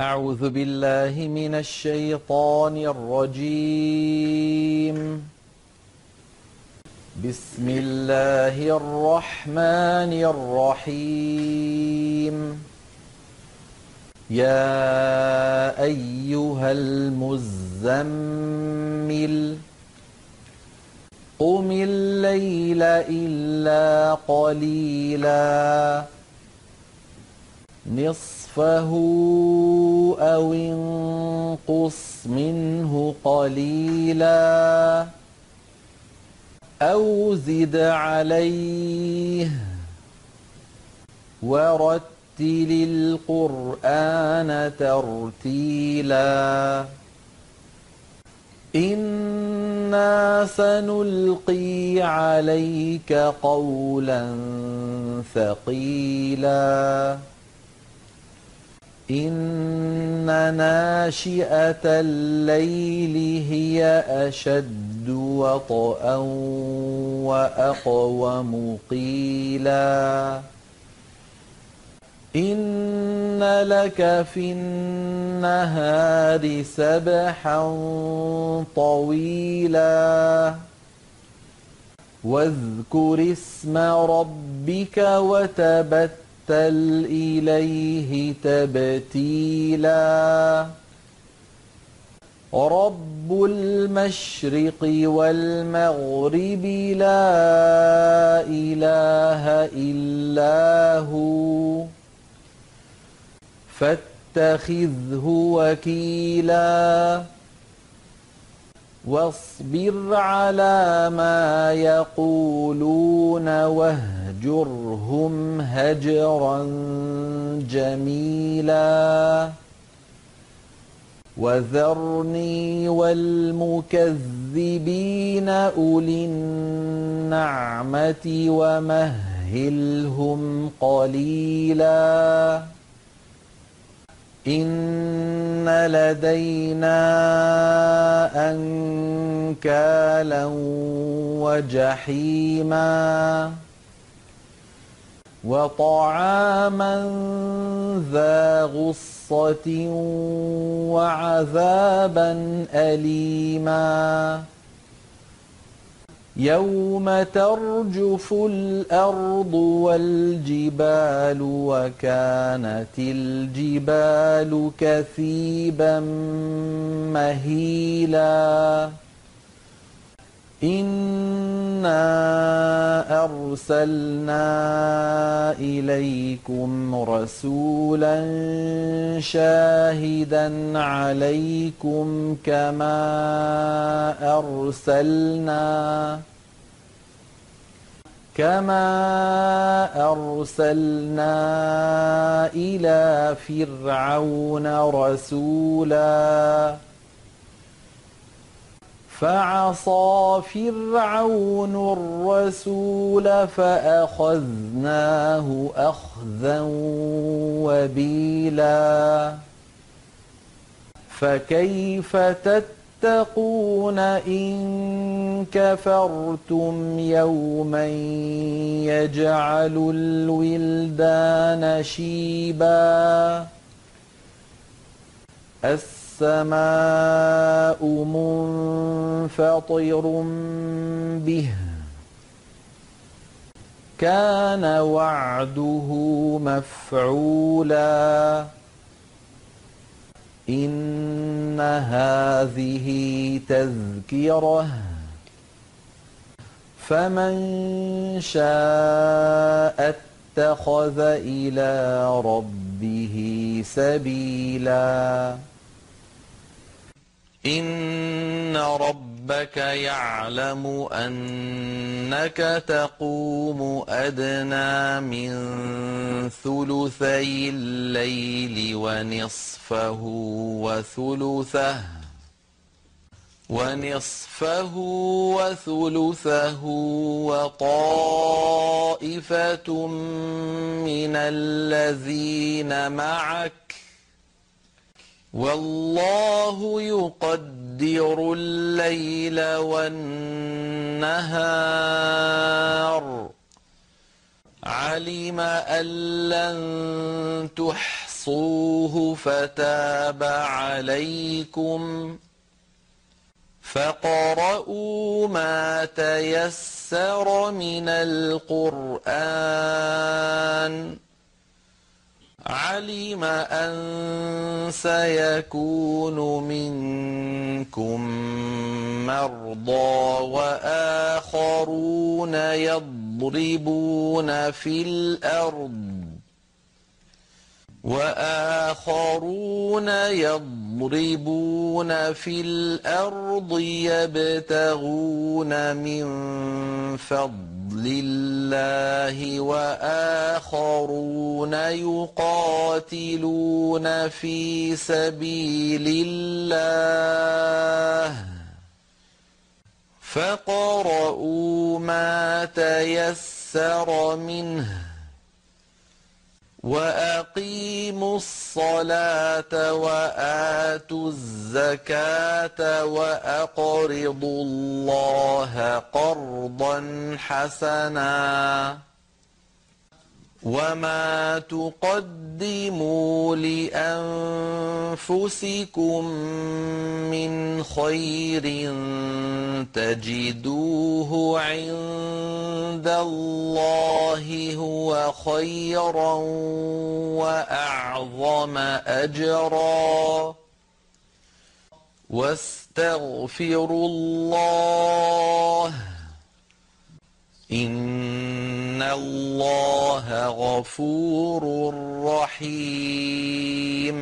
أعوذ بالله من الشيطان الرجيم. بسم الله الرحمن الرحيم. يا أيها المزمل قم الليل إلا قليلا. نصفه أو انقص منه قليلا أو زد عليه ورتل القرآن ترتيلا إنا سنلقي عليك قولا ثقيلا إن ناشئة الليل هي أشد وطئا وأقوم قيلا. إن لك في النهار سبحا طويلا. واذكر اسم ربك وتبتل إليه تبتيلا. رب المشرق والمغرب لا إله إلا هو. فاتخذه وكيلا. واصبر على ما يقولون واهجرهم هجرا جميلا وذرني والمكذبين أولي النعمة ومهلهم قليلا إن لدينا أنكالا وجحيما وطعاما ذا غصة وعذابا أليما. يوم ترجف الأرض والجبال وكانت الجبال كثيبا مهيلا. إنا أرسلنا إليكم رسولا شاهدا عليكم كما أرسلنا كما أرسلنا إلى فرعون رسولا فعصى فرعون الرسول فأخذناه أخذا وبيلا. فكيف تتقون إن كفرتم يوما يجعل الولدان شيبا؟ السماء منفطر به. كان وعده مفعولا. إن هذه تذكرة. فمن شاء اتخذ إلى ربه سبيلا. إن ربك يعلم أنك تقوم أدنى من ثلثي الليل ونصفه وثلثه ونصفه وثلثه وطائفة من الذين معك والله يقدر الليل والنهار. علم أن لن فاحصوه فتاب عليكم. فاقرؤوا ما تيسر من القرآن. علم أن سيكون منكم مرضى وآخرون يضربون في الأرض وآخرون يضربون في الأرض يبتغون من فضل الله وآخرون يقاتلون في سبيل الله. فقرؤوا ما تيسر منه. وأقيموا الصلاة وآتوا الزكاة وأقرضوا الله قرضا حسنا وما تقدموا لأنفسكم من خير تجدوه عند الله هو خيرا وأعظم أجرا واستغفروا الله إن الله غفور رحيم